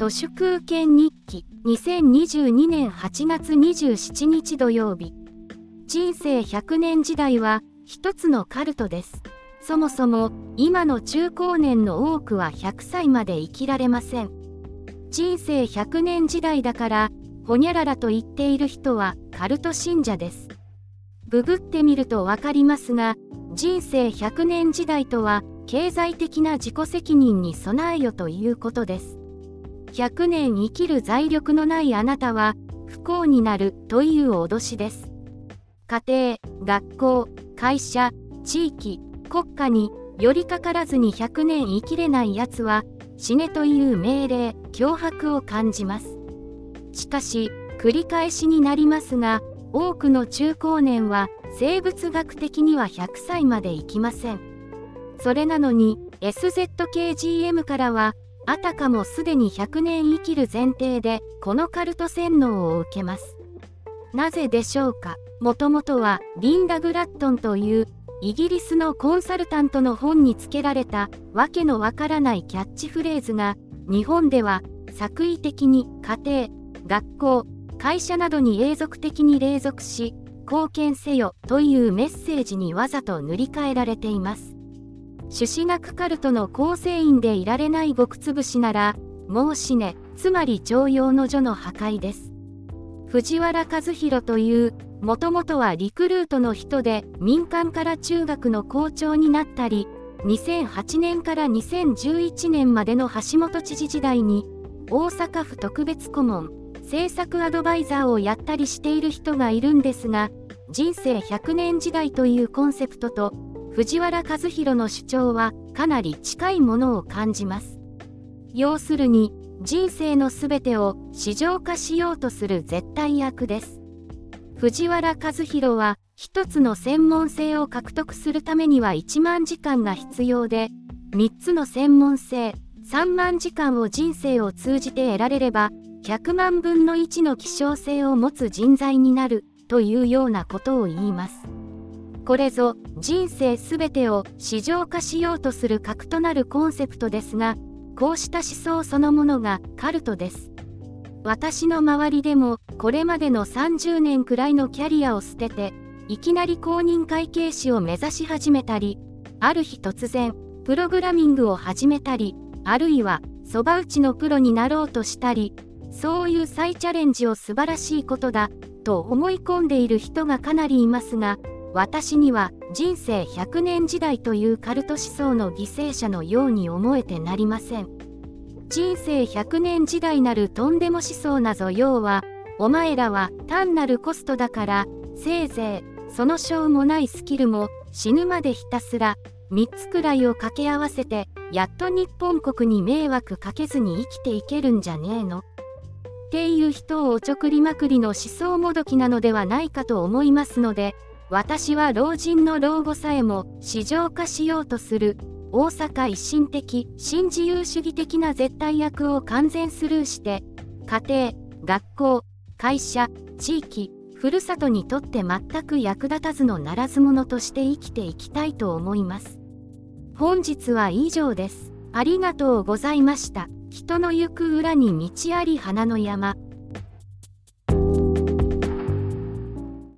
都市空権日記2022年8月27日土曜日。人生100年時代は一つのカルトです。そもそも今の中高年の多くは100歳まで生きられません。人生100年時代だからほにゃららと言っている人はカルト信者です。ググってみると分かりますが人生100年時代とは経済的な自己責任に備えよということです。100年生きる財力のないあなたは不幸になるという脅しです。家庭学校会社地域国家に寄りかからずに100年生きれないやつは死ねという命令脅迫を感じます。しかし繰り返しになりますが多くの中高年は生物学的には100歳まで生きません。それなのに SZKGM からはあたかもすでに100年生きる前提でこのカルト洗脳を受けます。なぜでしょうか？もともとはリンダ・グラットンというイギリスのコンサルタントの本につけられたわけのわからないキャッチフレーズが日本では作為的に家庭学校会社などに永続的に隷属し貢献せよというメッセージにわざと塗り替えられています。朱子学カルトの構成員でいられない極つぶしならもう死ねつまり徴用の女の破壊です。藤原和弘というもともとはリクルートの人で民間から中学の校長になったり2008年から2011年までの橋本知事時代に大阪府特別顧問政策アドバイザーをやったりしている人がいるんですが人生100年時代というコンセプトと藤原和弘の主張はかなり近いものを感じます要するに人生のすべてを市場化しようとする絶対悪です藤原和弘は一つの専門性を獲得するためには1万時間が必要で3つの専門性3万時間を人生を通じて得られれば100万分の1の希少性を持つ人材になるというようなことを言います。これぞ人生すべてを市場化しようとする核となるコンセプトですが、こうした思想そのものがカルトです。私の周りでもこれまでの30年くらいのキャリアを捨てて、いきなり公認会計士を目指し始めたり、ある日突然、プログラミングを始めたり、あるいはそば打ちのプロになろうとしたり、そういう再チャレンジを素晴らしいことだと思い込んでいる人がかなりいますが私には人生100年時代というカルト思想の犠牲者のように思えてなりません。人生100年時代なるとんでも思想なぞ要はお前らは単なるコストだからせいぜいそのしょうもないスキルも死ぬまでひたすら3つくらいを掛け合わせてやっと日本国に迷惑かけずに生きていけるんじゃねえの。っていう人をおちょくりまくりの思想もどきなのではないかと思いますので、私は老人の老後さえも市場化しようとする。大阪一心的新自由主義的な絶対役を完全スルーして家庭学校会社地域ふるさとにとって全く役立たずのならず者として生きていきたいと思います。本日は以上です。ありがとうございました。人の行く裏に道あり花の山。